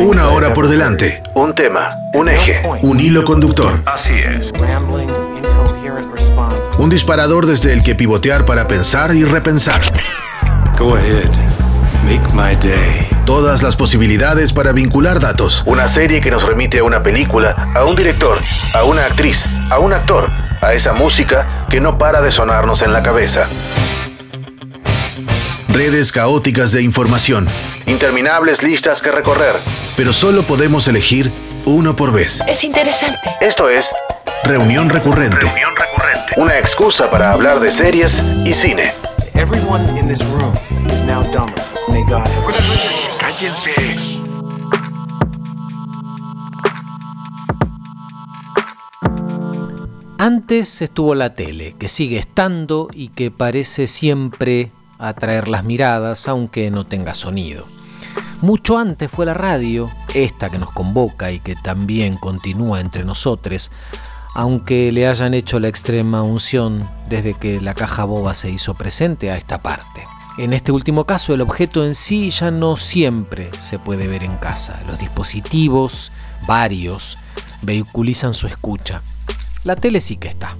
Una hora por delante, un tema, un eje, un hilo conductor. Así es. Un disparador desde el que pivotear para pensar y repensar. Go ahead. Make my day. Todas las posibilidades para vincular datos. Una serie que nos remite a una película, a un director, a una actriz, a un actor, a esa música que no para de sonarnos en la cabeza. Redes caóticas de información, interminables listas que recorrer, pero solo podemos elegir uno por vez. Es interesante. Esto es Reunión Recurrente. Reunión recurrente. Una excusa para hablar de series y cine. Everyone in this room is now dumber. May God have Cállense. Antes estuvo la tele, que sigue estando y que parece siempre atraer las miradas, aunque no tenga sonido. Mucho antes fue la radio, esta que nos convoca y que también continúa entre nosotros, aunque le hayan hecho la extrema unción desde que la caja boba se hizo presente a esta parte. En este último caso, el objeto en sí ya no siempre se puede ver en casa. Los dispositivos, varios, vehiculizan su escucha. La tele sí que está.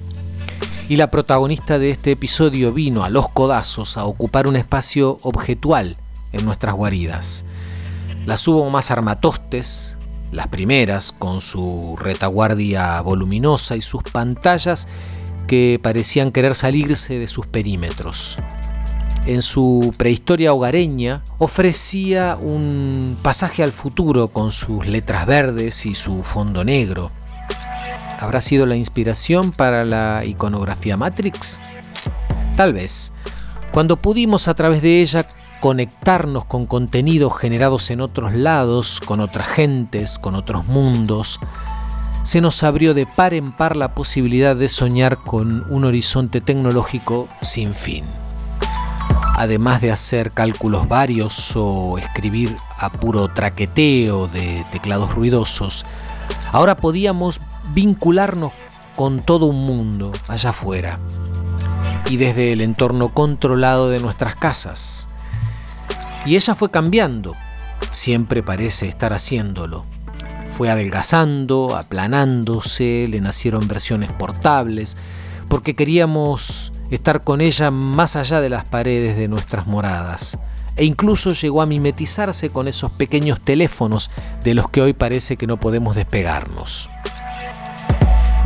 Y la protagonista de este episodio vino a los codazos a ocupar un espacio objetual en nuestras guaridas. Las hubo más armatostes, las primeras con su retaguardia voluminosa y sus pantallas que parecían querer salirse de sus perímetros. En su prehistoria hogareña ofrecía un pasaje al futuro con sus letras verdes y su fondo negro. ¿Habrá sido la inspiración para la iconografía Matrix? Tal vez. Cuando pudimos a través de ella conectarnos con contenidos generados en otros lados, con otras gentes, con otros mundos, se nos abrió de par en par la posibilidad de soñar con un horizonte tecnológico sin fin. Además de hacer cálculos varios o escribir a puro traqueteo de teclados ruidosos, ahora podíamos vincularnos con todo un mundo allá afuera y desde el entorno controlado de nuestras casas. Y ella fue cambiando, siempre parece estar haciéndolo. Fue adelgazando, aplanándose, le nacieron versiones portables, porque queríamos estar con ella más allá de las paredes de nuestras moradas. E incluso llegó a mimetizarse con esos pequeños teléfonos de los que hoy parece que no podemos despegarnos.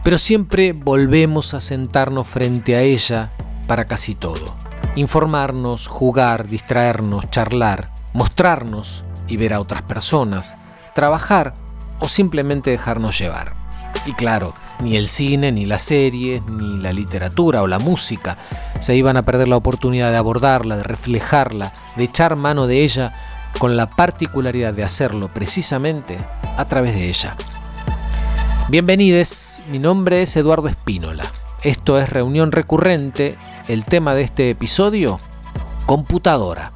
Pero siempre volvemos a sentarnos frente a ella para casi todo informarnos, jugar, distraernos, charlar, mostrarnos y ver a otras personas, trabajar o simplemente dejarnos llevar. Y claro, ni el cine, ni las series, ni la literatura o la música se iban a perder la oportunidad de abordarla, de reflejarla, de echar mano de ella con la particularidad de hacerlo precisamente a través de ella. Bienvenidos, mi nombre es Eduardo Espínola. Esto es Reunión Recurrente el tema de este episodio, computadora.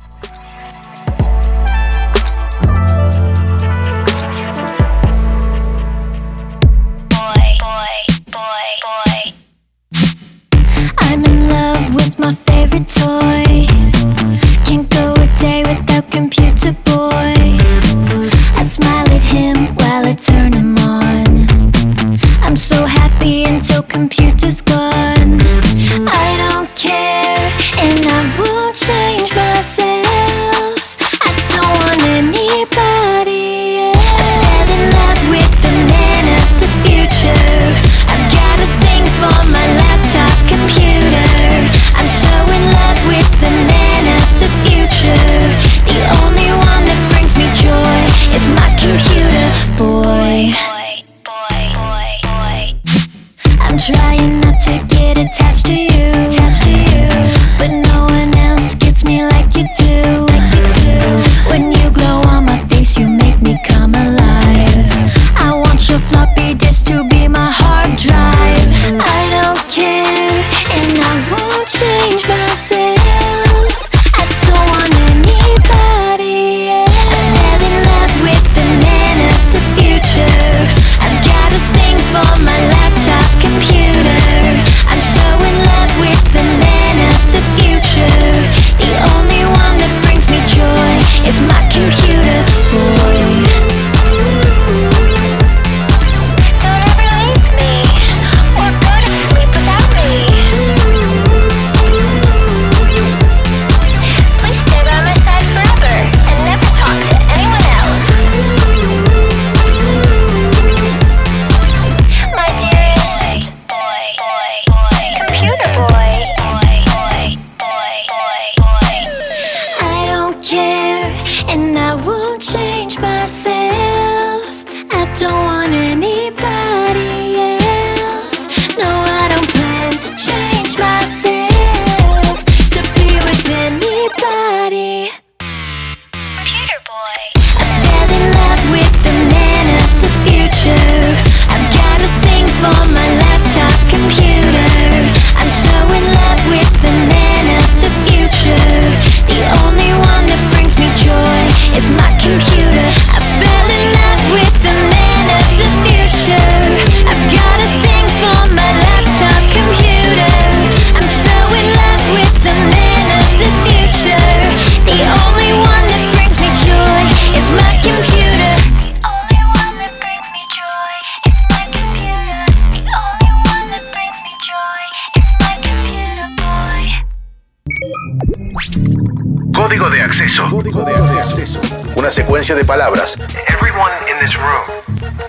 Una secuencia de palabras. Everyone in this room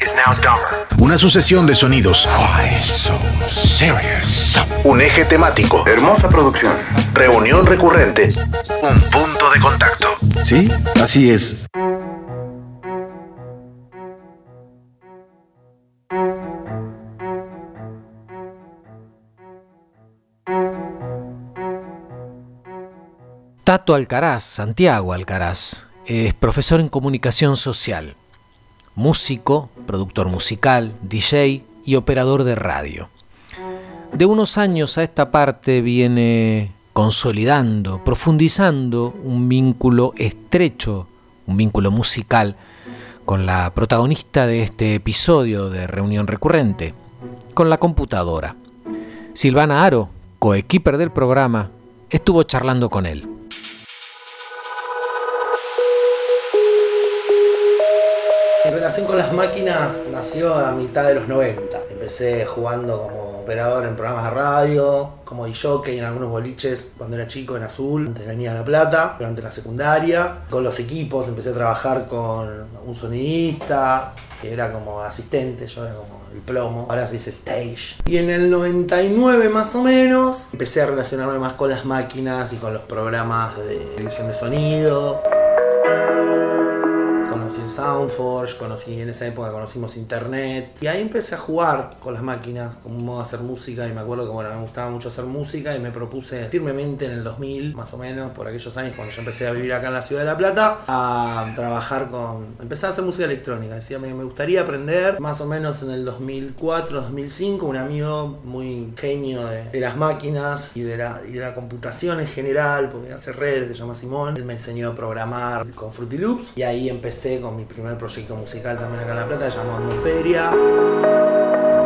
is now dumber. Una sucesión de sonidos. Un eje temático. Hermosa producción. Reunión recurrente. Un punto de contacto. Sí, así es. Tato Alcaraz, Santiago Alcaraz, es profesor en comunicación social, músico, productor musical, DJ y operador de radio. De unos años a esta parte viene consolidando, profundizando un vínculo estrecho, un vínculo musical, con la protagonista de este episodio de reunión recurrente, con la computadora. Silvana Aro, coequiper del programa, estuvo charlando con él. Mi relación con las máquinas nació a mitad de los 90. Empecé jugando como operador en programas de radio, como DJ en algunos boliches cuando era chico en Azul, antes venía a La Plata, durante la secundaria. Con los equipos empecé a trabajar con un sonidista, que era como asistente, yo era como el plomo, ahora se dice stage. Y en el 99 más o menos empecé a relacionarme más con las máquinas y con los programas de edición de sonido conocí Soundforge, conocí en esa época conocimos internet y ahí empecé a jugar con las máquinas como un modo de hacer música y me acuerdo que me gustaba mucho hacer música y me propuse firmemente en el 2000 más o menos, por aquellos años cuando yo empecé a vivir acá en la ciudad de La Plata, a trabajar con, empecé a hacer música electrónica, decía me, gustaría aprender más o menos en el 2004, 2005, un amigo muy genio de, de las máquinas y de, la, y de la computación en general, porque hace redes, se llama Simón, él me enseñó a programar con Fruity Loops y ahí empecé con mi primer proyecto musical también acá en La Plata, llamado Atmosferia.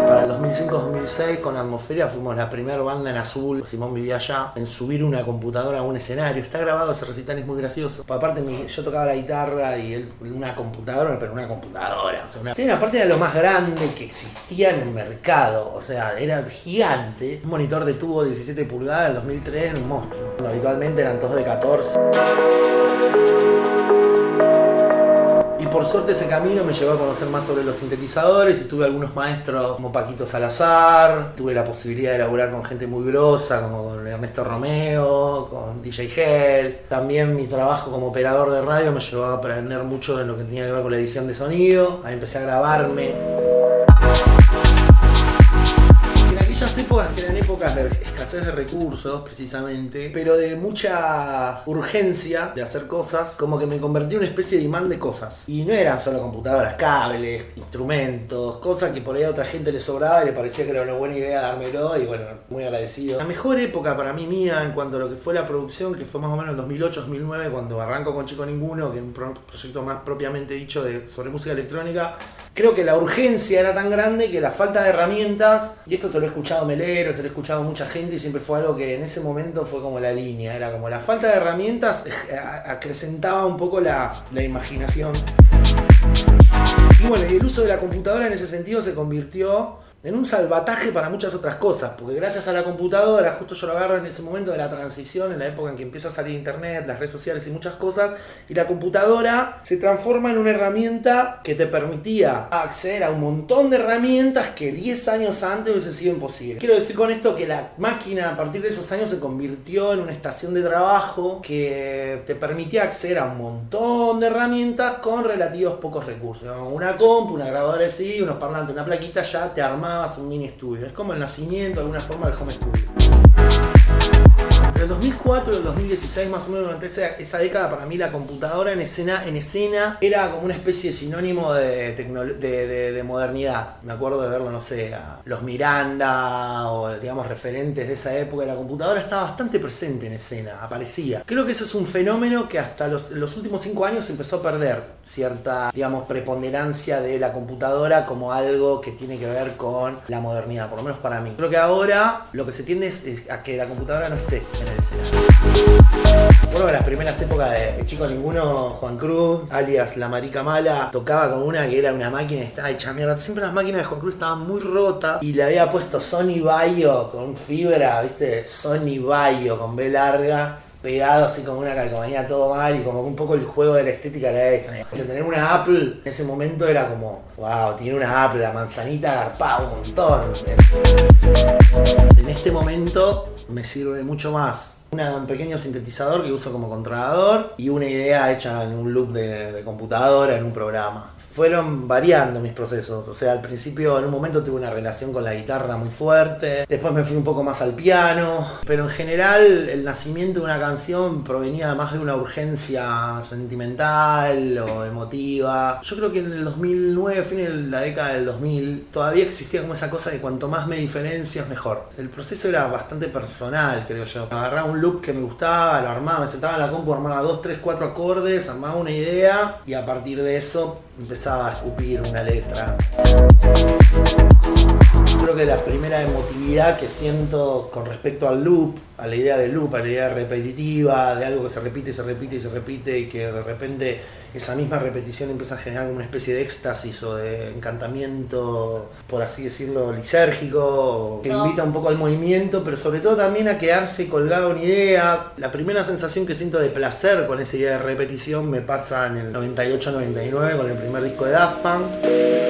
Para el 2005-2006 con Atmosferia fuimos la primera banda en azul, Simón vivía allá, en subir una computadora a un escenario. Está grabado ese recital, es muy gracioso. Aparte mi- yo tocaba la guitarra y él una computadora, pero una computadora. Sí, aparte era lo más grande que existía en el mercado. O sea, era gigante. Un monitor de tubo 17 pulgadas del 2003 era un monstruo. Habitualmente eran todos de 14. Por suerte ese camino me llevó a conocer más sobre los sintetizadores y tuve algunos maestros como Paquito Salazar, tuve la posibilidad de elaborar con gente muy grosa como con Ernesto Romeo, con DJ Hell. También mi trabajo como operador de radio me llevó a aprender mucho de lo que tenía que ver con la edición de sonido, ahí empecé a grabarme. Épocas que eran épocas de escasez de recursos, precisamente, pero de mucha urgencia de hacer cosas, como que me convertí en una especie de imán de cosas. Y no eran solo computadoras, cables, instrumentos, cosas que por ahí a otra gente le sobraba y le parecía que era una buena idea dármelo, y bueno, muy agradecido. La mejor época para mí mía en cuanto a lo que fue la producción, que fue más o menos en 2008-2009, cuando arranco con Chico Ninguno, que es un pro- proyecto más propiamente dicho de, sobre música electrónica, creo que la urgencia era tan grande que la falta de herramientas, y esto se lo he escuchado a Melero, se lo he escuchado mucha gente y siempre fue algo que en ese momento fue como la línea, era como la falta de herramientas eh, a- acrecentaba un poco la, la imaginación. Y bueno, y el uso de la computadora en ese sentido se convirtió en un salvataje para muchas otras cosas, porque gracias a la computadora, justo yo lo agarro en ese momento de la transición, en la época en que empieza a salir internet, las redes sociales y muchas cosas, y la computadora se transforma en una herramienta que te permitía acceder a un montón de herramientas que 10 años antes hubiese sido imposible. Quiero decir con esto que la máquina a partir de esos años se convirtió en una estación de trabajo que te permitía acceder a un montón de herramientas con relativos pocos recursos. Una compu, una grabadora de unos parlantes, una plaquita, ya te armabas un mini estudio. Es como el nacimiento de alguna forma del home studio. Entre el 2004 y el 2016, más o menos durante esa, esa década, para mí la computadora en escena, en escena era como una especie de sinónimo de, de, de- de modernidad. Me acuerdo de verlo, no sé, a los Miranda o, digamos, referentes de esa época. La computadora estaba bastante presente en escena, aparecía. Creo que ese es un fenómeno que hasta los, los últimos cinco años empezó a perder cierta, digamos, preponderancia de la computadora como algo que tiene que ver con la modernidad, por lo menos para mí. Creo que ahora lo que se tiende es a que la computadora no esté en el escenario. Que las primeras épocas de, de Chico Ninguno, Juan Cruz, alias La Marica Mala, tocaba con una que era una máquina y estaba hecha mierda. Siempre las máquinas de Juan Cruz estaban muy rotas y le había puesto Sony Bayo con fibra, ¿viste? Sony Bayo con B larga. pegado así como una calcomanía todo mal y como que un poco el juego de la estética era esa. Tener una Apple en ese momento era como, wow, tiene una Apple, la manzanita agarpada un montón. En este momento me sirve mucho más un pequeño sintetizador que uso como controlador y una idea hecha en un loop de computadora en un programa. Fueron variando mis procesos, o sea, al principio en un momento tuve una relación con la guitarra muy fuerte, después me fui un poco más al piano, pero en general el nacimiento de una canción provenía más de una urgencia sentimental o emotiva. Yo creo que en el 2009, fin de la década del 2000, todavía existía como esa cosa de cuanto más me diferencio es mejor. El proceso era bastante personal, creo yo. Agarraba un loop que me gustaba, lo armaba, me sentaba en la compu, armaba dos, tres, cuatro acordes, armaba una idea y a partir de eso empezaba a escupir una letra. Creo que la primera emotividad que siento con respecto al loop, a la idea del loop, a la idea repetitiva, de algo que se repite y se repite y se repite y que de repente esa misma repetición empieza a generar una especie de éxtasis o de encantamiento, por así decirlo, lisérgico, que invita un poco al movimiento, pero sobre todo también a quedarse colgado en idea. La primera sensación que siento de placer con esa idea de repetición me pasa en el 98-99 con el primer disco de Daft Punk.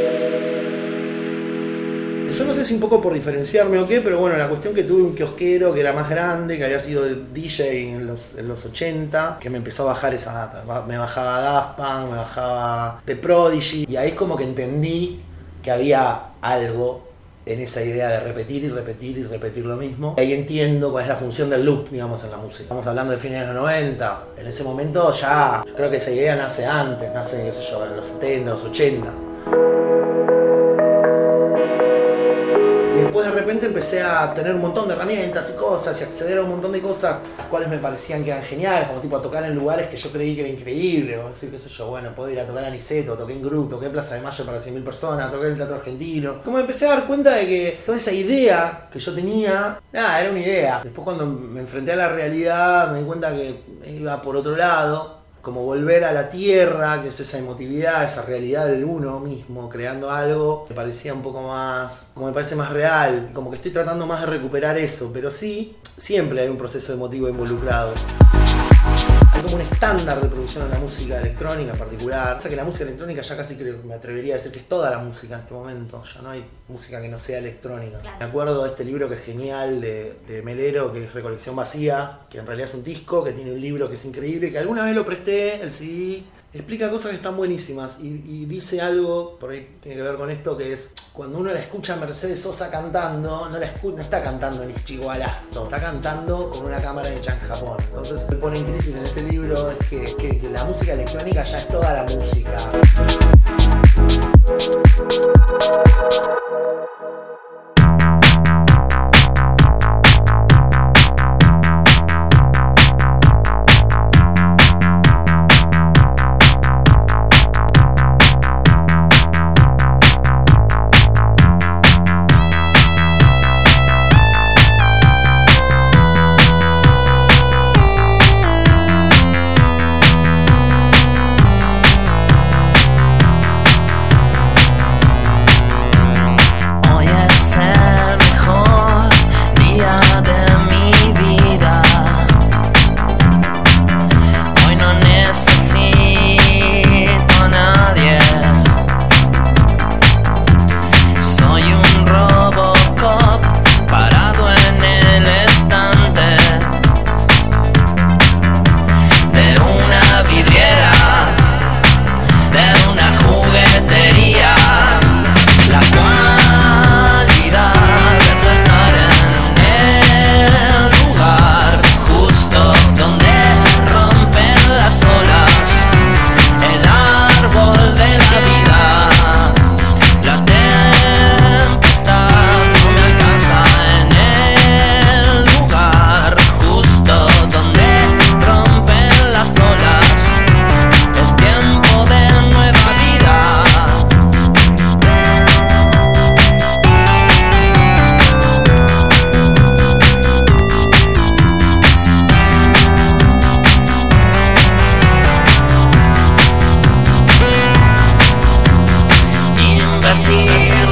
Yo no sé si un poco por diferenciarme o qué, pero bueno, la cuestión que tuve un kiosquero que era más grande, que había sido DJ en los, en los 80, que me empezó a bajar esa data. Me bajaba Daft Punk, me bajaba The Prodigy, y ahí es como que entendí que había algo en esa idea de repetir y repetir y repetir lo mismo. Y ahí entiendo cuál es la función del loop, digamos, en la música. Estamos hablando de fines de los 90. En ese momento ya, yo creo que esa idea nace antes, nace, qué sé yo, en los 70, los 80. Después de repente empecé a tener un montón de herramientas y cosas y acceder a un montón de cosas las cuales me parecían que eran geniales, como tipo a tocar en lugares que yo creí que era increíble, o decir, qué sé yo, bueno, puedo ir a tocar a Niceto, toqué en Group, toqué en Plaza de Mayo para 100.000 personas, toqué en el Teatro Argentino. Como empecé a dar cuenta de que toda esa idea que yo tenía, nada, era una idea. Después cuando me enfrenté a la realidad me di cuenta que iba por otro lado como volver a la tierra, que es esa emotividad, esa realidad de uno mismo, creando algo, me parecía un poco más, como me parece más real, como que estoy tratando más de recuperar eso, pero sí, siempre hay un proceso emotivo involucrado. Hay como un estándar de producción en la música electrónica en particular. O sea que la música electrónica ya casi creo, me atrevería a decir que es toda la música en este momento. Ya no hay música que no sea electrónica. Me acuerdo de este libro que es genial de, de Melero, que es Recolección Vacía, que en realidad es un disco, que tiene un libro que es increíble, que alguna vez lo presté, el CD. Explica cosas que están buenísimas y, dice algo, por ahí tiene que ver con esto, que es cuando uno la escucha a Mercedes Sosa cantando, no, la no está cantando en Ischigualasto, está cantando con una cámara hecha en Japón. Entonces, pone en crisis en ese libro es que- que la música electrónica ya es toda la música.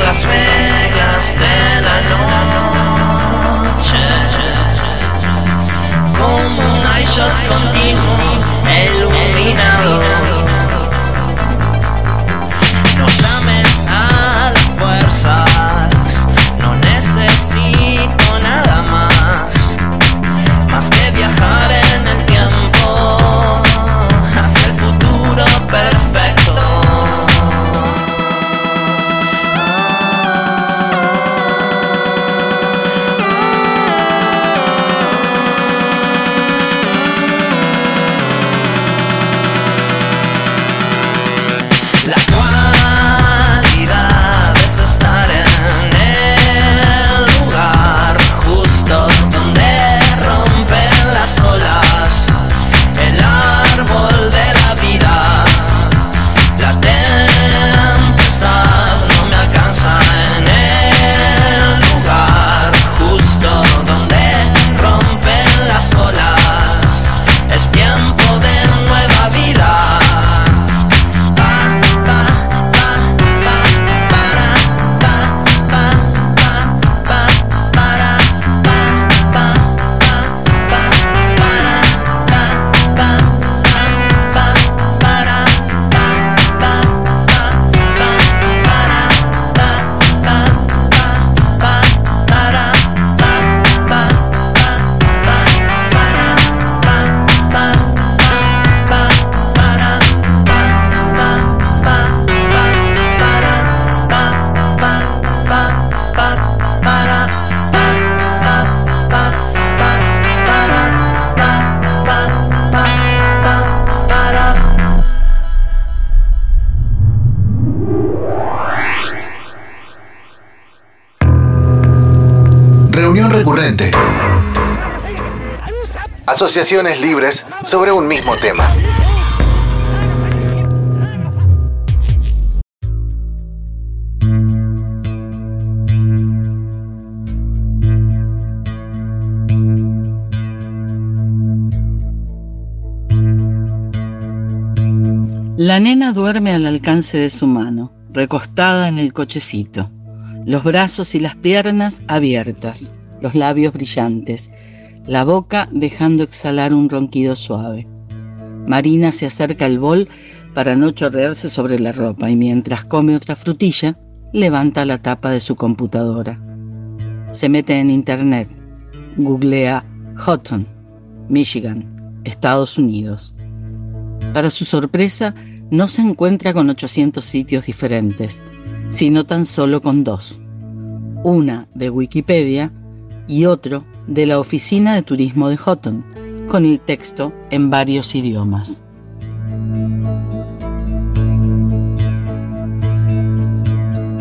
las reglas de la noche. Como un eye shot continuo, iluminado. Asociaciones libres sobre un mismo tema. La nena duerme al alcance de su mano, recostada en el cochecito, los brazos y las piernas abiertas, los labios brillantes, la boca dejando exhalar un ronquido suave. Marina se acerca al bol para no chorrearse sobre la ropa y mientras come otra frutilla, levanta la tapa de su computadora. Se mete en internet, googlea Houghton, Michigan, Estados Unidos. Para su sorpresa, no se encuentra con 800 sitios diferentes, sino tan solo con dos. Una de Wikipedia y otro de la Oficina de Turismo de Houghton, con el texto en varios idiomas.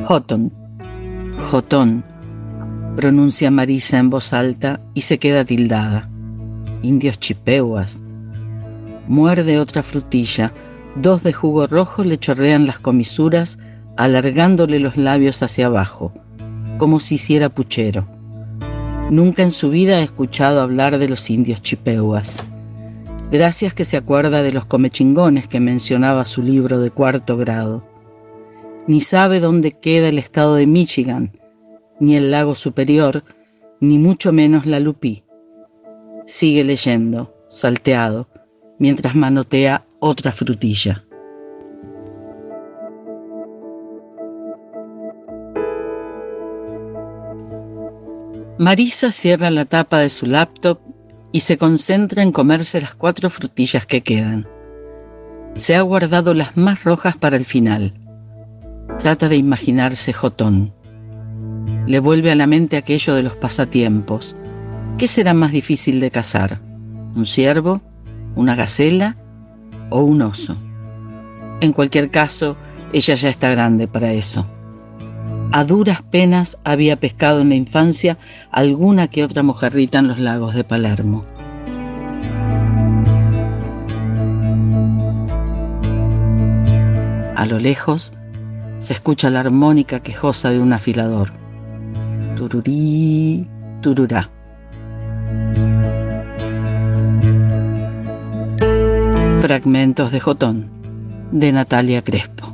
Houghton, Jotón, pronuncia Marisa en voz alta y se queda tildada. Indios chipeuas. Muerde otra frutilla, dos de jugo rojo le chorrean las comisuras, alargándole los labios hacia abajo, como si hiciera puchero. Nunca en su vida ha escuchado hablar de los indios chipeuas. Gracias que se acuerda de los comechingones que mencionaba su libro de cuarto grado. Ni sabe dónde queda el estado de Michigan, ni el lago superior, ni mucho menos la Lupí. Sigue leyendo, salteado, mientras manotea otra frutilla. Marisa cierra la tapa de su laptop y se concentra en comerse las cuatro frutillas que quedan. Se ha guardado las más rojas para el final. Trata de imaginarse Jotón. Le vuelve a la mente aquello de los pasatiempos. ¿Qué será más difícil de cazar? ¿Un ciervo? ¿Una gacela? ¿O un oso? En cualquier caso, ella ya está grande para eso. A duras penas había pescado en la infancia alguna que otra mojarrita en los lagos de Palermo. A lo lejos se escucha la armónica quejosa de un afilador. Tururí, tururá. Fragmentos de Jotón, de Natalia Crespo.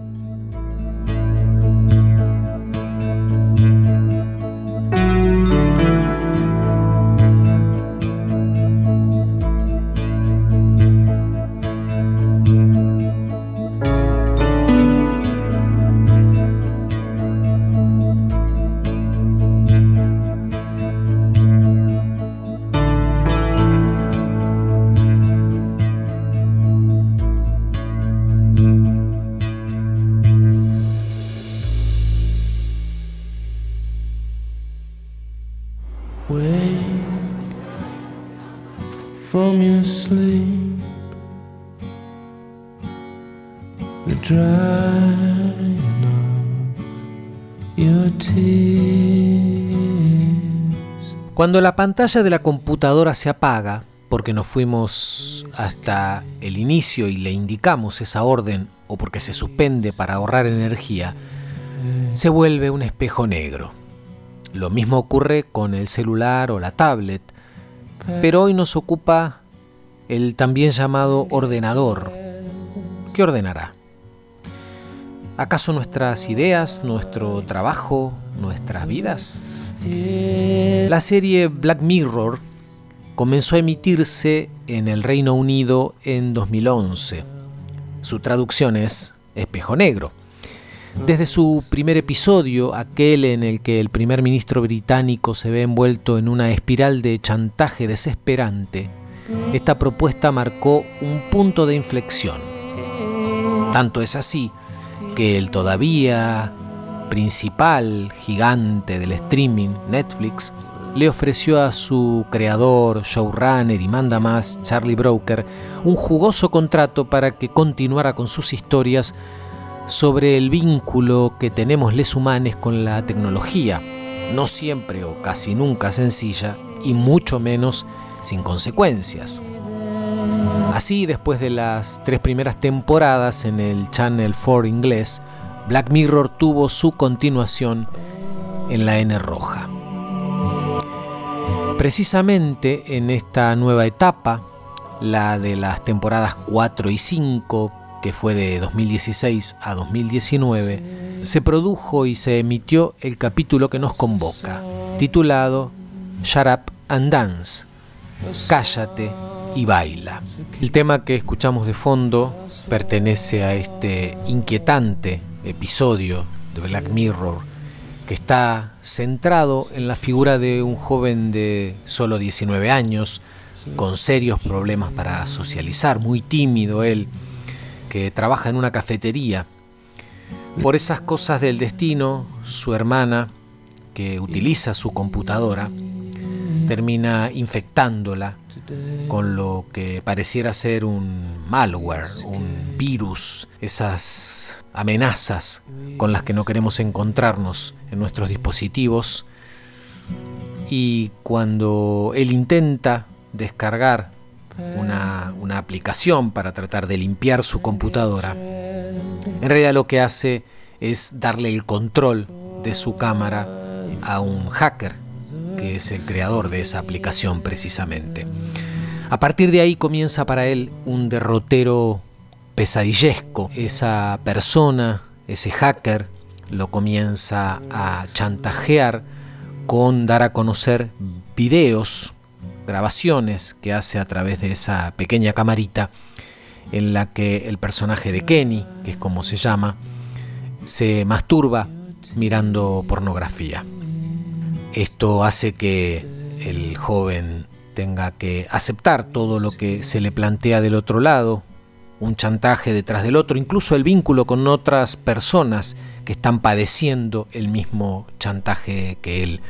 Cuando la pantalla de la computadora se apaga, porque nos fuimos hasta el inicio y le indicamos esa orden o porque se suspende para ahorrar energía, se vuelve un espejo negro. Lo mismo ocurre con el celular o la tablet, pero hoy nos ocupa el también llamado ordenador. ¿Qué ordenará? ¿Acaso nuestras ideas, nuestro trabajo, nuestras vidas? La serie Black Mirror comenzó a emitirse en el Reino Unido en 2011. Su traducción es Espejo Negro. Desde su primer episodio, aquel en el que el primer ministro británico se ve envuelto en una espiral de chantaje desesperante, esta propuesta marcó un punto de inflexión. Tanto es así que el todavía principal gigante del streaming, Netflix, le ofreció a su creador, showrunner y manda más, Charlie Broker, un jugoso contrato para que continuara con sus historias sobre el vínculo que tenemos les humanos con la tecnología, no siempre o casi nunca sencilla, y mucho menos sin consecuencias. Así, después de las tres primeras temporadas en el Channel 4 inglés, Black Mirror tuvo su continuación en la N roja. Precisamente en esta nueva etapa, la de las temporadas 4 y 5, que fue de 2016 a 2019, se produjo y se emitió el capítulo que nos convoca, titulado Shut Up and Dance, Cállate y Baila. El tema que escuchamos de fondo pertenece a este inquietante episodio de Black Mirror que está centrado en la figura de un joven de solo 19 años, con serios problemas para socializar, muy tímido él, que trabaja en una cafetería. Por esas cosas del destino, su hermana, que utiliza su computadora, termina infectándola con lo que pareciera ser un malware, un virus, esas amenazas con las que no queremos encontrarnos en nuestros dispositivos. Y cuando él intenta descargar una, una aplicación para tratar de limpiar su computadora, en realidad lo que hace es darle el control de su cámara a un hacker, que es el creador de esa aplicación precisamente. A partir de ahí comienza para él un derrotero pesadillesco. Esa persona, ese hacker, lo comienza a chantajear con dar a conocer videos, grabaciones que hace a través de esa pequeña camarita en la que el personaje de Kenny, que es como se llama, se masturba mirando pornografía. Esto hace que el joven tenga que aceptar todo lo que se le plantea del otro lado, un chantaje detrás del otro, incluso el vínculo con otras personas que están padeciendo el mismo chantaje que él.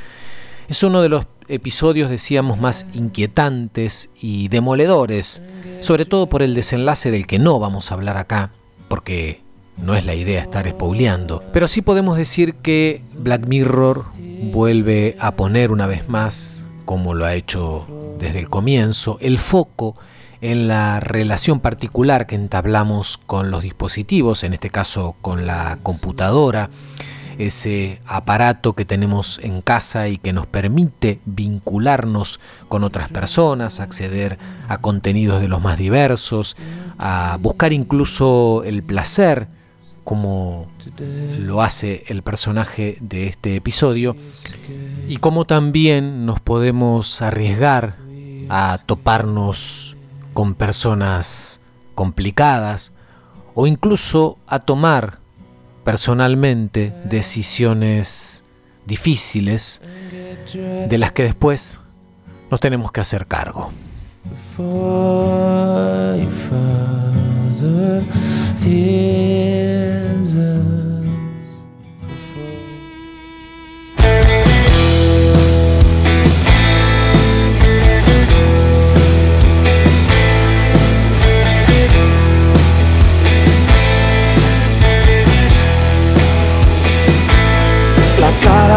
Es uno de los episodios, decíamos, más inquietantes y demoledores, sobre todo por el desenlace del que no vamos a hablar acá, porque no es la idea estar spoileando. Pero sí podemos decir que Black Mirror vuelve a poner una vez más, como lo ha hecho desde el comienzo, el foco en la relación particular que entablamos con los dispositivos, en este caso con la computadora, ese aparato que tenemos en casa y que nos permite vincularnos con otras personas, acceder a contenidos de los más diversos, a buscar incluso el placer, como lo hace el personaje de este episodio, y como también nos podemos arriesgar a toparnos con personas complicadas o incluso a tomar personalmente decisiones difíciles de las que después nos tenemos que hacer cargo.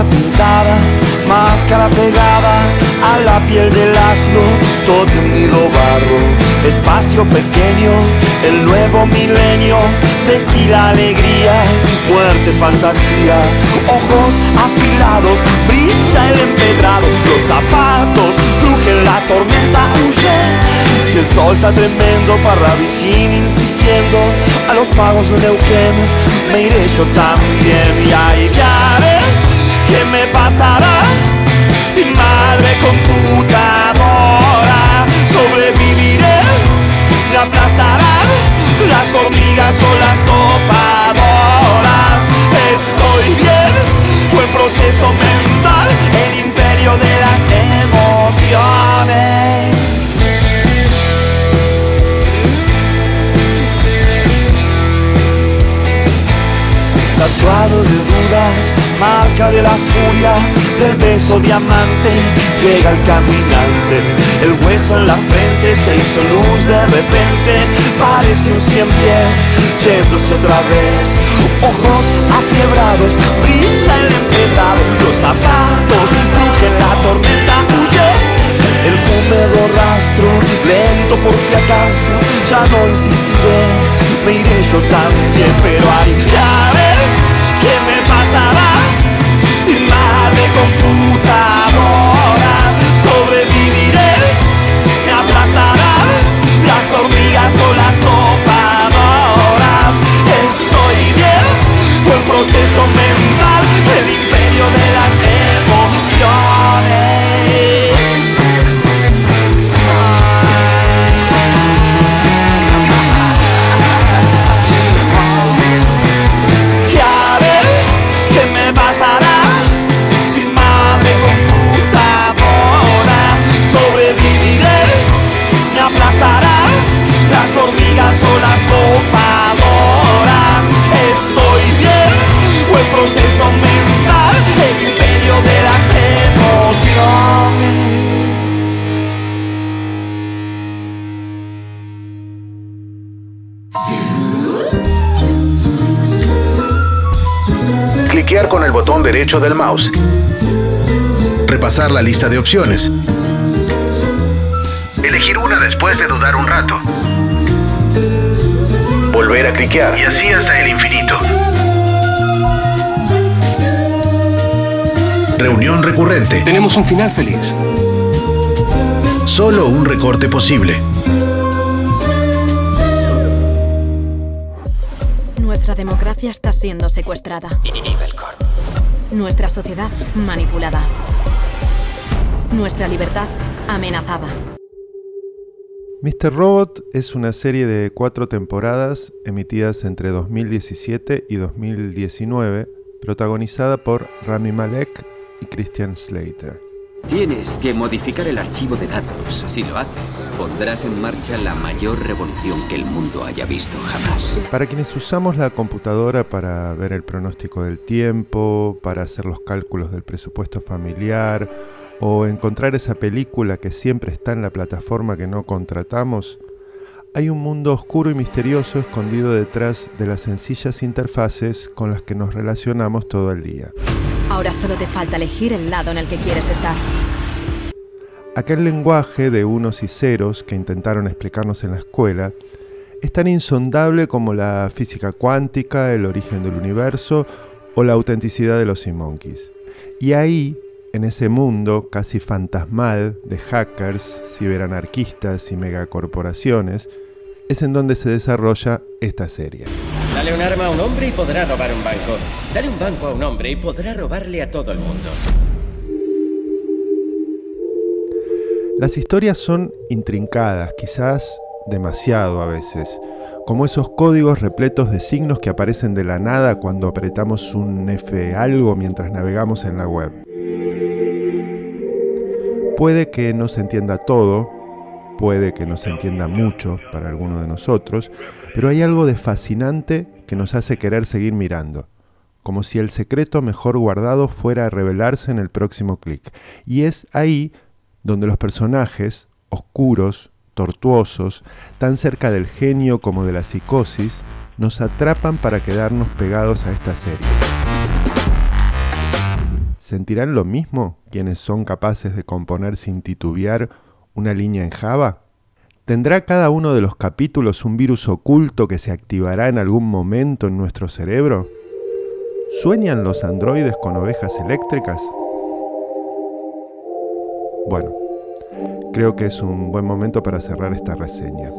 Pintada, máscara pegada a la piel del asno, todo unido barro, espacio pequeño, el nuevo milenio, destila alegría, muerte, fantasía, ojos afilados, brisa el empedrado, los zapatos, crujen la tormenta, huye, si el sol está tremendo, para vicini insistiendo, a los pagos de Neuquén, me iré yo también, y ahí ya ¿Qué me pasará sin madre computadora? Sobreviviré, me aplastarán las hormigas o las topadoras. Estoy bien, buen proceso mental, el imperio de las emociones. Tatuado de dudas marca de la furia del beso diamante. Llega el caminante el hueso en la frente se hizo luz de repente. Parece un cien pies yéndose otra vez. Ojos afiebrados brisa el empedrado los zapatos en la tormenta huye. El húmedo rastro, lento por si acaso, ya no insistiré, me iré yo también, pero hay que ver qué me pasará sin madre computadora, sobreviviré, me aplastarán las hormigas o las topadoras, estoy bien, buen proceso mental, el imperio de las derecho del mouse. Repasar la lista de opciones. Elegir una después de dudar un rato. Volver a cliquear y así hasta el infinito. Reunión recurrente. Tenemos un final feliz. Solo un recorte posible. Nuestra democracia está siendo secuestrada. Nuestra sociedad manipulada. Nuestra libertad amenazada. Mr. Robot es una serie de cuatro temporadas emitidas entre 2017 y 2019, protagonizada por Rami Malek y Christian Slater. Tienes que modificar el archivo de datos. Si lo haces, pondrás en marcha la mayor revolución que el mundo haya visto jamás. Para quienes usamos la computadora para ver el pronóstico del tiempo, para hacer los cálculos del presupuesto familiar o encontrar esa película que siempre está en la plataforma que no contratamos, hay un mundo oscuro y misterioso escondido detrás de las sencillas interfaces con las que nos relacionamos todo el día. Ahora solo te falta elegir el lado en el que quieres estar. Aquel lenguaje de unos y ceros que intentaron explicarnos en la escuela es tan insondable como la física cuántica, el origen del universo o la autenticidad de los Sea Monkeys. Y ahí, en ese mundo casi fantasmal de hackers, ciberanarquistas y megacorporaciones, es en donde se desarrolla esta serie. Dale un arma a un hombre y podrá robar un banco. Dale un banco a un hombre y podrá robarle a todo el mundo. Las historias son intrincadas, quizás demasiado a veces, como esos códigos repletos de signos que aparecen de la nada cuando apretamos un F algo mientras navegamos en la web. Puede que no se entienda todo, puede que no se entienda mucho para alguno de nosotros, pero hay algo de fascinante que nos hace querer seguir mirando, como si el secreto mejor guardado fuera a revelarse en el próximo clic. Y es ahí donde los personajes, oscuros, tortuosos, tan cerca del genio como de la psicosis, nos atrapan para quedarnos pegados a esta serie. ¿Sentirán lo mismo quienes son capaces de componer sin titubear una línea en Java? ¿Tendrá cada uno de los capítulos un virus oculto que se activará en algún momento en nuestro cerebro? ¿Sueñan los androides con ovejas eléctricas? Bueno, creo que es un buen momento para cerrar esta reseña.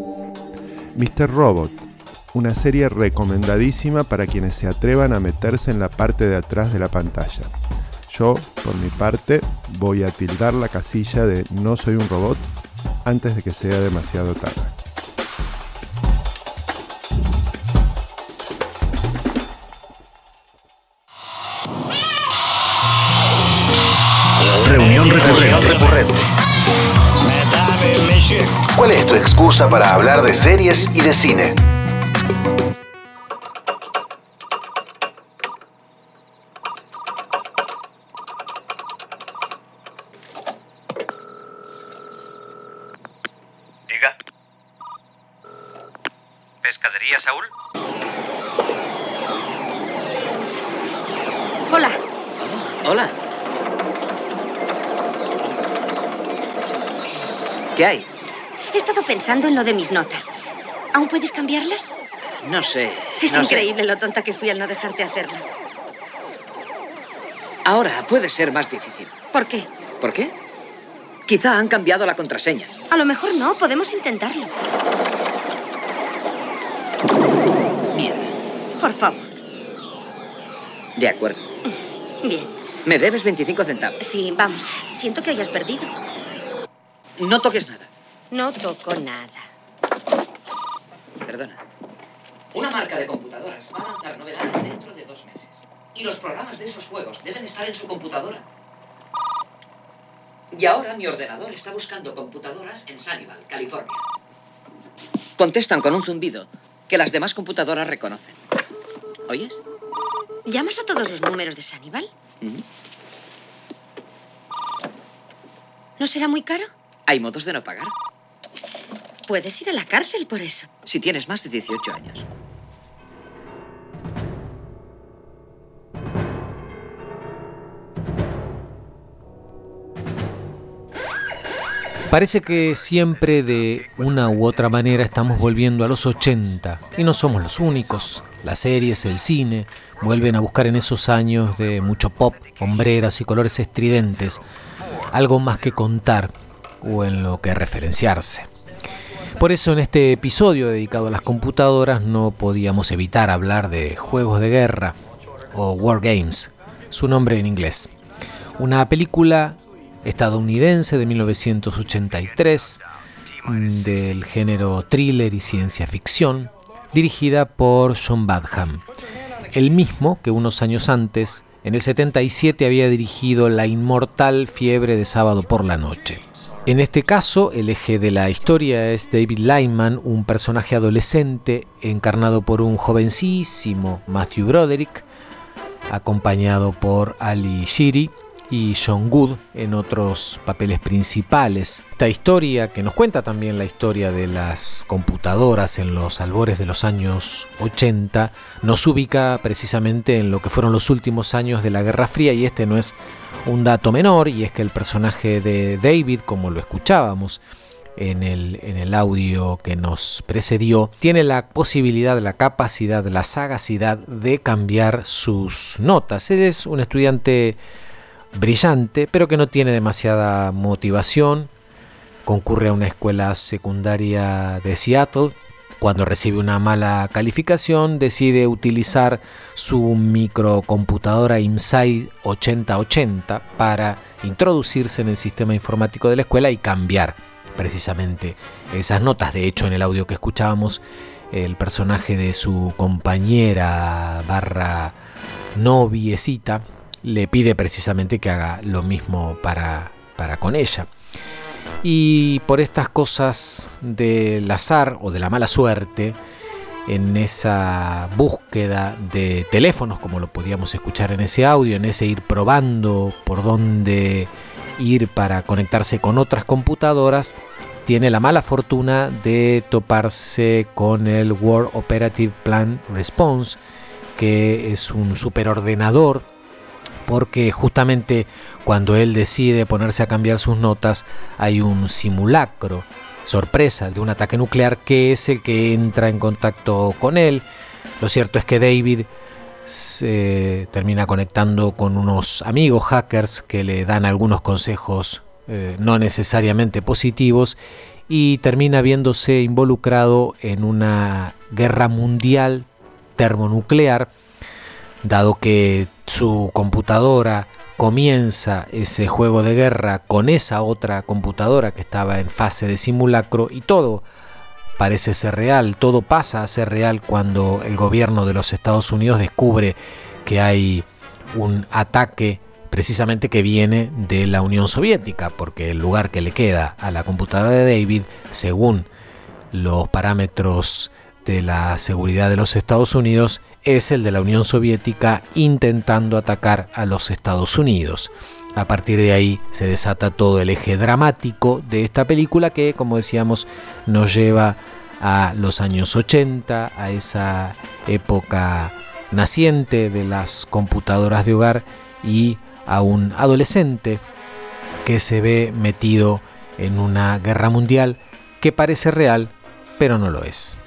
Mr. Robot, una serie recomendadísima para quienes se atrevan a meterse en la parte de atrás de la pantalla. Yo, por mi parte, voy a tildar la casilla de no soy un robot antes de que sea demasiado tarde. Reunión recurrente. ¿Cuál es tu excusa para hablar de series y de cine? Diga. ¿Pescadería Saúl? Hola. Hola. ¿Qué hay? He estado pensando en lo de mis notas. ¿Aún puedes cambiarlas? No sé. Es no sé. increíble lo tonta que fui al no dejarte hacerlo. Ahora puede ser más difícil. ¿Por qué? ¿Por qué? Quizá han cambiado la contraseña. A lo mejor no, podemos intentarlo. Mierda. Por favor. De acuerdo. Bien. Me debes 25 centavos. Sí, vamos. Siento que hayas perdido. No toques nada. No toco nada. Perdona. Una marca de computadoras va a lanzar novedades dentro de dos meses. Y los programas de esos juegos deben estar en su computadora. Y ahora mi ordenador está buscando computadoras en Sunnyvale, California. Contestan con un zumbido que las demás computadoras reconocen. ¿Oyes? ¿Llamas a todos los números de Sanibal? Ujú. ¿No será muy caro? Hay modos de no pagar. Puedes ir a la cárcel por eso. Si tienes más de 18 años. Parece que siempre de una u otra manera estamos volviendo a los 80 y no somos los únicos. Las series, el cine, vuelven a buscar en esos años de mucho pop, hombreras y colores estridentes algo más que contar o en lo que referenciarse. Por eso en este episodio dedicado a las computadoras no podíamos evitar hablar de juegos de guerra o War Games, su nombre en inglés. Una película estadounidense de 1983 mm, del género thriller y ciencia ficción, dirigida por John Badham, el mismo que unos años antes, en el 77, había dirigido La inmortal fiebre de sábado por la noche. En este caso, el eje de la historia es David Lyman, un personaje adolescente encarnado por un jovencísimo Matthew Broderick, acompañado por Ali Shiri y John Good en otros papeles principales. Esta historia, que nos cuenta también la historia de las computadoras en los albores de los años 80, nos ubica precisamente en lo que fueron los últimos años de la Guerra Fría y este no es un dato menor y es que el personaje de David, como lo escuchábamos, en el, en el, audio que nos precedió, tiene la posibilidad, la capacidad, la sagacidad de cambiar sus notas. Él es un estudiante brillante, pero que no tiene demasiada motivación. Concurre a una escuela secundaria de Seattle. Cuando recibe una mala calificación, decide utilizar su microcomputadora IMSAI 8080 para introducirse en el sistema informático de la escuela y cambiar precisamente esas notas. De hecho, en el audio que escuchábamos, el personaje de su compañera barra noviecita le pide precisamente que haga lo mismo para, para con ella. Y por estas cosas del azar o de la mala suerte, en esa búsqueda de teléfonos, como lo podíamos escuchar en ese audio, en ese ir probando por dónde ir para conectarse con otras computadoras, tiene la mala fortuna de toparse con el World Operative Plan Response, que es un superordenador porque justamente cuando él decide ponerse a cambiar sus notas hay un simulacro, sorpresa, de un ataque nuclear que es el que entra en contacto con él. Lo cierto es que David se termina conectando con unos amigos hackers que le dan algunos consejos eh, no necesariamente positivos y termina viéndose involucrado en una guerra mundial termonuclear dado que su computadora comienza ese juego de guerra con esa otra computadora que estaba en fase de simulacro y todo parece ser real, todo pasa a ser real cuando el gobierno de los Estados Unidos descubre que hay un ataque precisamente que viene de la Unión Soviética, porque el lugar que le queda a la computadora de David, según los parámetros de la seguridad de los Estados Unidos es el de la Unión Soviética intentando atacar a los Estados Unidos. A partir de ahí se desata todo el eje dramático de esta película que, como decíamos, nos lleva a los años 80, a esa época naciente de las computadoras de hogar y a un adolescente que se ve metido en una guerra mundial que parece real, pero no lo es.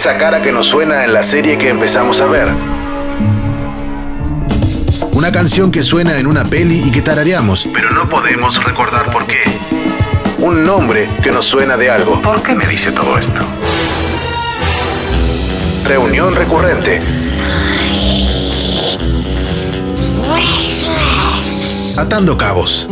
esa cara que nos suena en la serie que empezamos a ver. Una canción que suena en una peli y que tarareamos, pero no podemos recordar por qué. Un nombre que nos suena de algo. ¿Por qué me dice todo esto? Reunión recurrente. Atando cabos.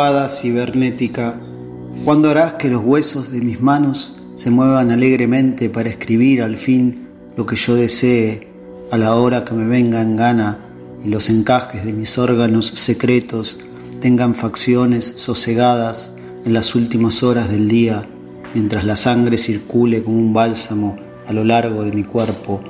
Hada cibernética, ¿cuándo harás que los huesos de mis manos se muevan alegremente para escribir al fin lo que yo desee a la hora que me venga en gana y los encajes de mis órganos secretos tengan facciones sosegadas en las últimas horas del día, mientras la sangre circule como un bálsamo a lo largo de mi cuerpo?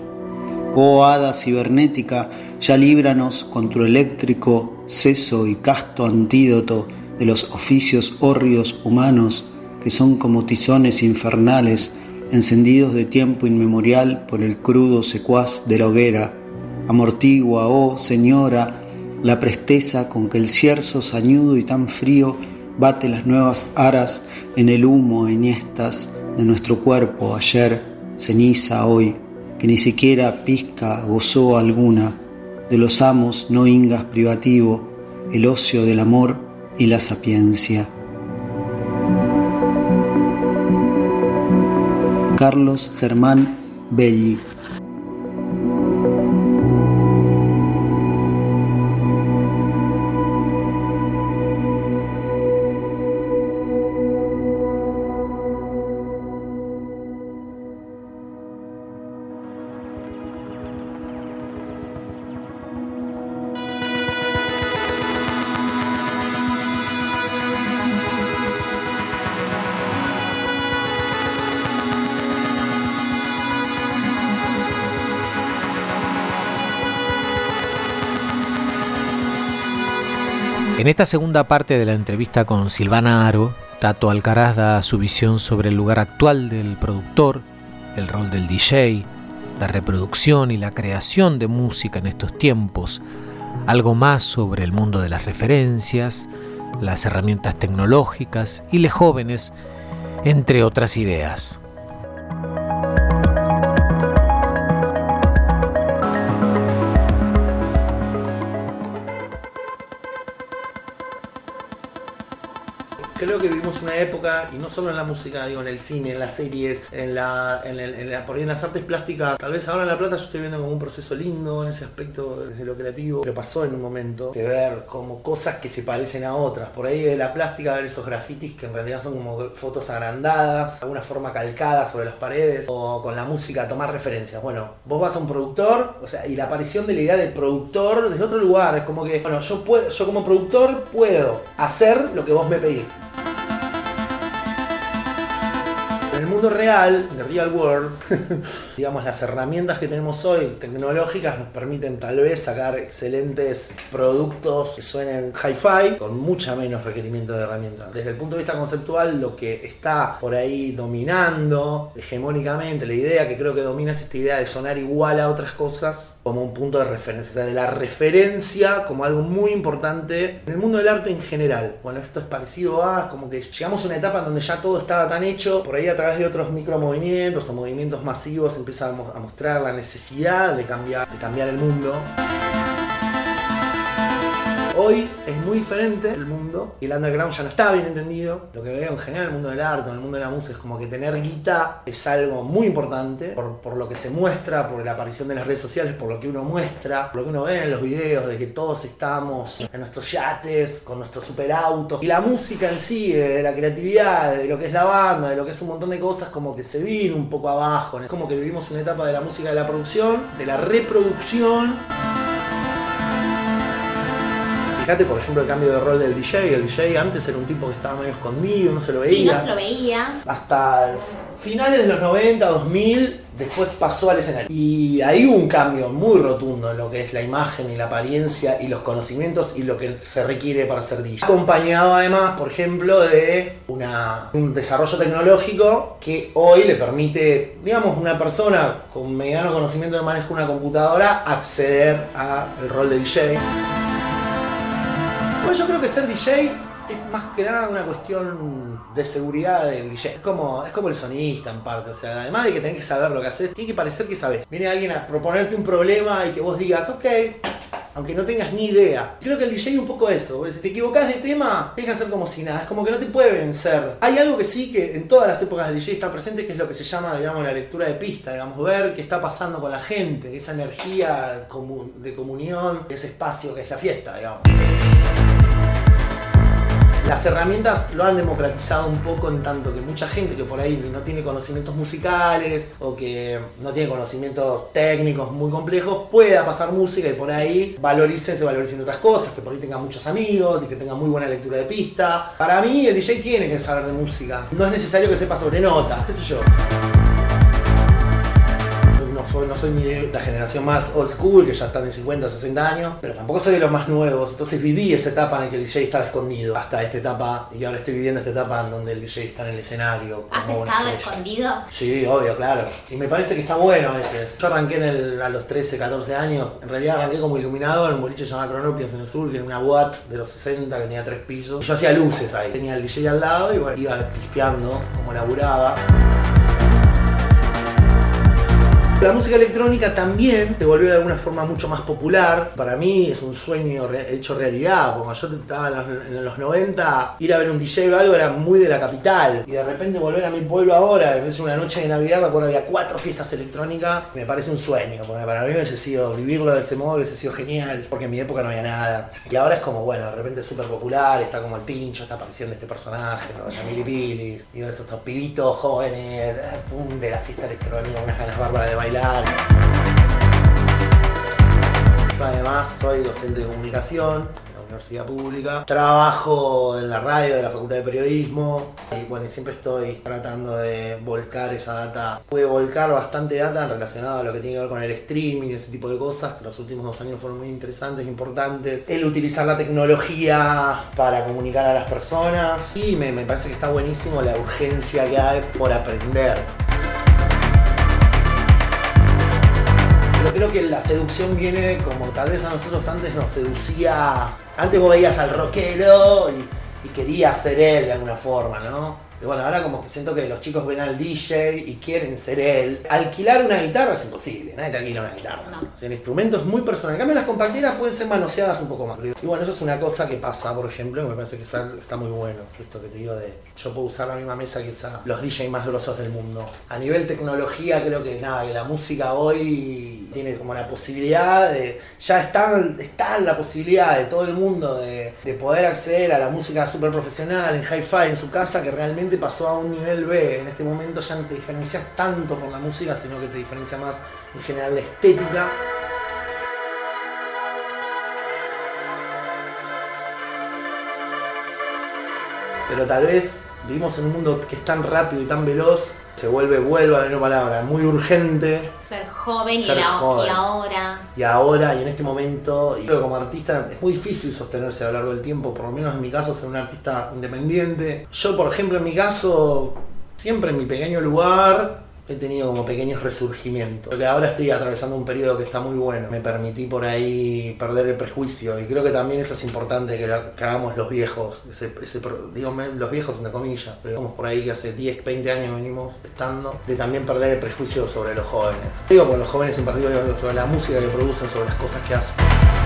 Oh hada cibernética, ya líbranos con tu eléctrico seso y casto antídoto de los oficios hórridos humanos que son como tizones infernales encendidos de tiempo inmemorial por el crudo secuaz de la hoguera. Amortigua, oh señora, la presteza con que el cierzo sañudo y tan frío bate las nuevas aras en el humo eniestas de nuestro cuerpo ayer, ceniza hoy, que ni siquiera pizca gozó alguna de los amos no ingas privativo, el ocio del amor y la sapiencia. Carlos Germán Belli En esta segunda parte de la entrevista con Silvana Aro, Tato Alcaraz da su visión sobre el lugar actual del productor, el rol del DJ, la reproducción y la creación de música en estos tiempos, algo más sobre el mundo de las referencias, las herramientas tecnológicas y los jóvenes, entre otras ideas. Creo que vivimos una época, y no solo en la música, digo, en el cine, en las series, en la, en, el- por ahí en las artes plásticas. Tal vez ahora en La Plata yo estoy viendo como un proceso lindo en ese aspecto desde lo creativo, pero pasó en un momento de ver como cosas que se parecen a otras. Por ahí de la plástica ver esos grafitis que en realidad son como fotos agrandadas, de alguna forma calcadas sobre las paredes, o con la música tomar referencias. Bueno, vos vas a un productor, o sea, y la aparición de la idea del productor desde otro lugar, es como que, bueno, yo puedo, yo como productor puedo hacer lo que vos me pedís. Mundo real, the real world, digamos, las herramientas que tenemos hoy tecnológicas nos permiten tal vez sacar excelentes productos que suenen hi-fi con mucha menos requerimiento de herramientas. Desde el punto de vista conceptual, lo que está por ahí dominando hegemónicamente, la idea que creo que domina es esta idea de sonar igual a otras cosas como un punto de referencia, o sea, de la referencia como algo muy importante en el mundo del arte en general. Bueno, esto es parecido a como que llegamos a una etapa en donde ya todo estaba tan hecho, por ahí a través de otros micromovimientos o movimientos masivos empieza a, mo- a mostrar la necesidad de cambiar, de cambiar el mundo. Hoy es muy diferente el mundo y el underground ya no está bien entendido. Lo que veo en general en el mundo del arte, en el mundo de la música, es como que tener guita es algo muy importante por, por lo que se muestra, por la aparición de las redes sociales, por lo que uno muestra, por lo que uno ve en los videos de que todos estamos en nuestros yates, con nuestros superautos. Y la música en sí, de la creatividad, de lo que es la banda, de lo que es un montón de cosas, como que se vino un poco abajo. Es como que vivimos una etapa de la música de la producción, de la reproducción. Fíjate, por ejemplo, el cambio de rol del DJ. El DJ antes era un tipo que estaba medio escondido, no se lo Sí, veía. no se lo veía. Hasta finales de los 90, 2000, después pasó al escenario. Y ahí hubo un cambio muy rotundo en lo que es la imagen y la apariencia y los conocimientos y lo que se requiere para ser DJ. Acompañado además, por ejemplo, de una, un desarrollo tecnológico que hoy le permite, digamos, una persona con mediano conocimiento de manejo de una computadora acceder al rol de DJ. Pues yo creo que ser DJ es más que nada una cuestión de seguridad del DJ. Es como, es como el sonidista en parte. O sea, además de que tenés que saber lo que haces, tiene que parecer que sabes. Viene alguien a proponerte un problema y que vos digas, ok, aunque no tengas ni idea. Creo que el DJ es un poco eso. Si te equivocás de tema, tienes que hacer como si nada. Es como que no te puede vencer. Hay algo que sí que en todas las épocas del DJ está presente, que es lo que se llama, digamos, la lectura de pista. Digamos, ver qué está pasando con la gente, esa energía de comunión, ese espacio que es la fiesta, digamos. Las herramientas lo han democratizado un poco en tanto que mucha gente que por ahí no tiene conocimientos musicales o que no tiene conocimientos técnicos muy complejos pueda pasar música y por ahí valoricen, se valoricen otras cosas, que por ahí tenga muchos amigos y que tenga muy buena lectura de pista. Para mí el DJ tiene que saber de música. No es necesario que sepa sobre notas, qué sé yo no soy ni de la generación más old school, que ya están de 50, 60 años, pero tampoco soy de los más nuevos. Entonces viví esa etapa en la que el DJ estaba escondido, hasta esta etapa, y ahora estoy viviendo esta etapa en donde el DJ está en el escenario. ¿Has estado escondido? Sí, obvio, claro. Y me parece que está bueno a veces. Yo arranqué en el, a los 13, 14 años, en realidad arranqué como iluminador en un boliche llamado Cronopios en el sur, tiene una boat de los 60 que tenía tres pisos. yo hacía luces ahí, tenía el DJ al lado y bueno, iba pispeando como laburaba. La música electrónica también se volvió de alguna forma mucho más popular. Para mí es un sueño hecho realidad. Como yo estaba en los, 90, ir a ver un DJ o algo era muy de la capital. Y de repente volver a mi pueblo ahora, es una noche de Navidad, me acuerdo había cuatro fiestas electrónicas. Me parece un sueño, porque para mí hubiese sido vivirlo de ese modo, hubiese sido genial, porque en mi época no había nada. Y ahora es como, bueno, de repente es súper popular, está como el tincho, esta aparición de este personaje, la Pili y esos, estos pibitos jóvenes, pum, de la fiesta electrónica, unas ganas bárbaras de bailar yo además soy docente de comunicación en la universidad pública. Trabajo en la radio de la Facultad de Periodismo y bueno, siempre estoy tratando de volcar esa data. Pude volcar bastante data relacionada a lo que tiene que ver con el streaming y ese tipo de cosas que los últimos dos años fueron muy interesantes, importantes. El utilizar la tecnología para comunicar a las personas y me, me parece que está buenísimo la urgencia que hay por aprender. Creo que la seducción viene como tal vez a nosotros antes nos seducía. Antes vos veías al rockero y, y querías ser él de alguna forma, ¿no? Y bueno, ahora como que siento que los chicos ven al DJ y quieren ser él. Alquilar una guitarra es imposible, nadie te alquila una guitarra. el instrumento es muy personal. En cambio, las compartidas pueden ser manoseadas un poco más. Y bueno, eso es una cosa que pasa, por ejemplo, que me parece que está muy bueno. Esto que te digo de yo puedo usar la misma mesa que usa los DJ más grosos del mundo. A nivel tecnología, creo que nada, que la música hoy tiene como la posibilidad de. Ya está, está la posibilidad de todo el mundo de, de poder acceder a la música súper profesional en hi-fi en su casa que realmente pasó a un nivel B. En este momento ya no te diferencias tanto por la música, sino que te diferencia más en general la estética. Pero tal vez vivimos en un mundo que es tan rápido y tan veloz se vuelve, vuelvo a la misma palabra, muy urgente. Ser joven, y, ahora. Y ahora, y en este momento, y creo que como artista es muy difícil sostenerse a lo largo del tiempo, por lo menos en mi caso, ser un artista independiente. Yo, por ejemplo, en mi caso, siempre en mi pequeño lugar, he tenido como pequeños resurgimientos. Porque ahora estoy atravesando un periodo que está muy bueno. Me permití por ahí perder el prejuicio. Y creo que también eso es importante que, hagamos los viejos. Ese, digo, los viejos entre comillas. Pero vamos por ahí que hace 10, 20 años venimos estando. De también perder el prejuicio sobre los jóvenes. Digo por los jóvenes en particular, sobre la música que producen, sobre las cosas que hacen.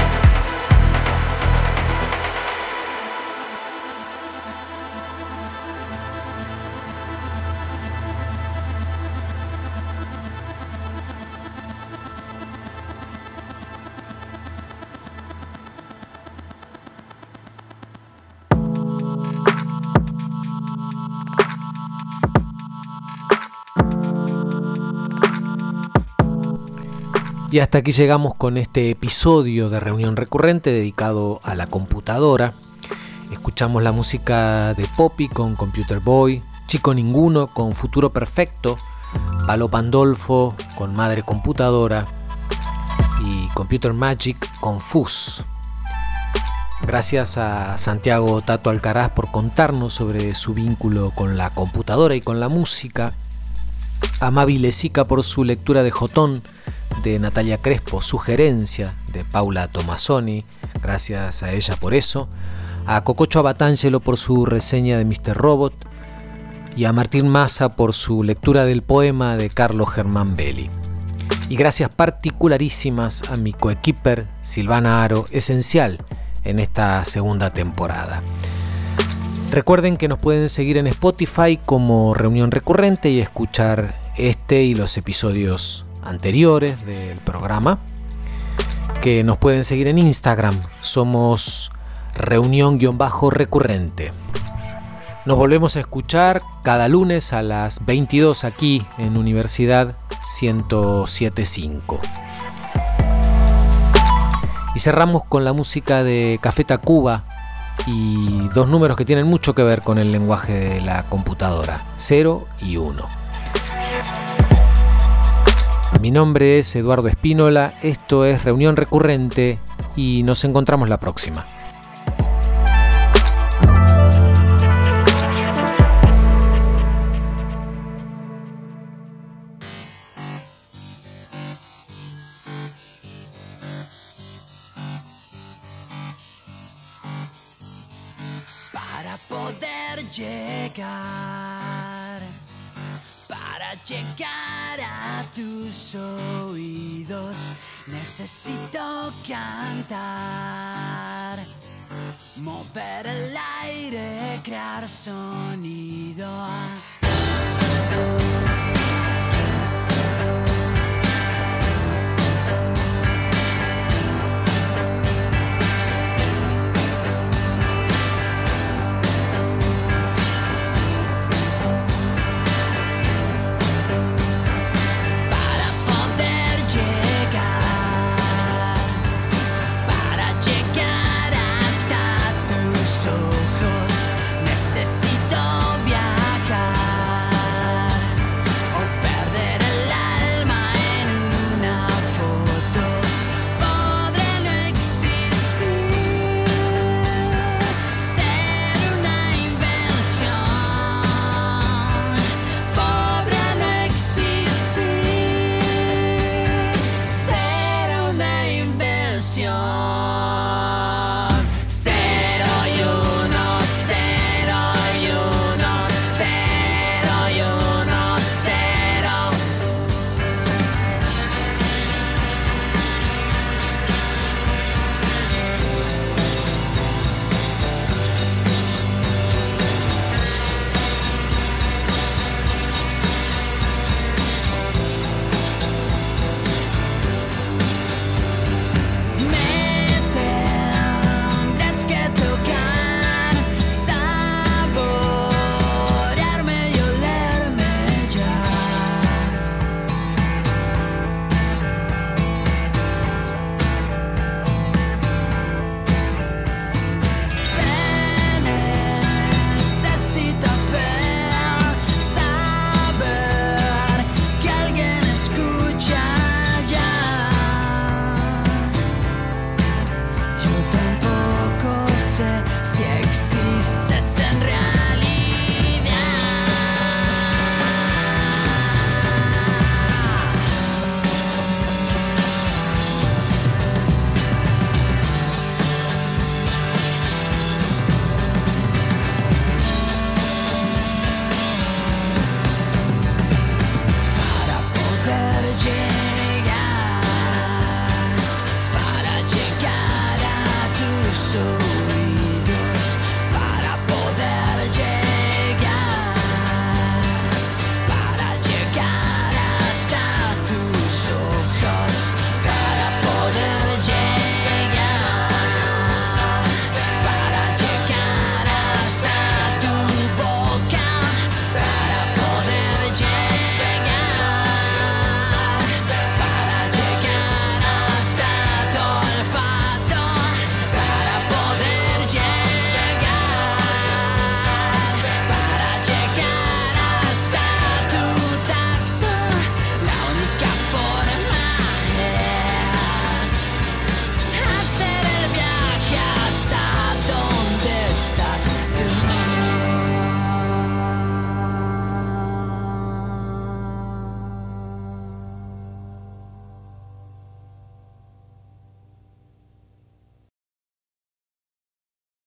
Y hasta aquí llegamos con este episodio de reunión recurrente dedicado a la computadora. Escuchamos la música de Poppy con Computer Boy, Chico Ninguno con Futuro Perfecto, Palo Pandolfo con Madre Computadora y Computer Magic con Fus. Gracias a Santiago Tato Alcaraz por contarnos sobre su vínculo con la computadora y con la música. A Mavi Lesica por su lectura de Jotón de Natalia Crespo, sugerencia de Paula Tomasoni, gracias a ella por eso, a Cococho Abatangelo por su reseña de Mr. Robot y a Martín Massa por su lectura del poema de Carlos Germán Belli. Y gracias particularísimas a mi coequiper Silvana Aro, esencial en esta segunda temporada. Recuerden que nos pueden seguir en Spotify como Reunión Recurrente y escuchar este y los episodios anteriores del programa, que nos pueden seguir en Instagram. Somos reunión-recurrente. Nos volvemos a escuchar cada lunes a las 22 aquí en Universidad 1075. Y cerramos con la música de Café Tacuba y dos números que tienen mucho que ver con el lenguaje de la computadora, 0 y 1. Mi nombre es Eduardo Espínola, esto es Reunión Recurrente y nos encontramos la próxima. Tus oídos, necesito cantar, mover el aire, crear sonido.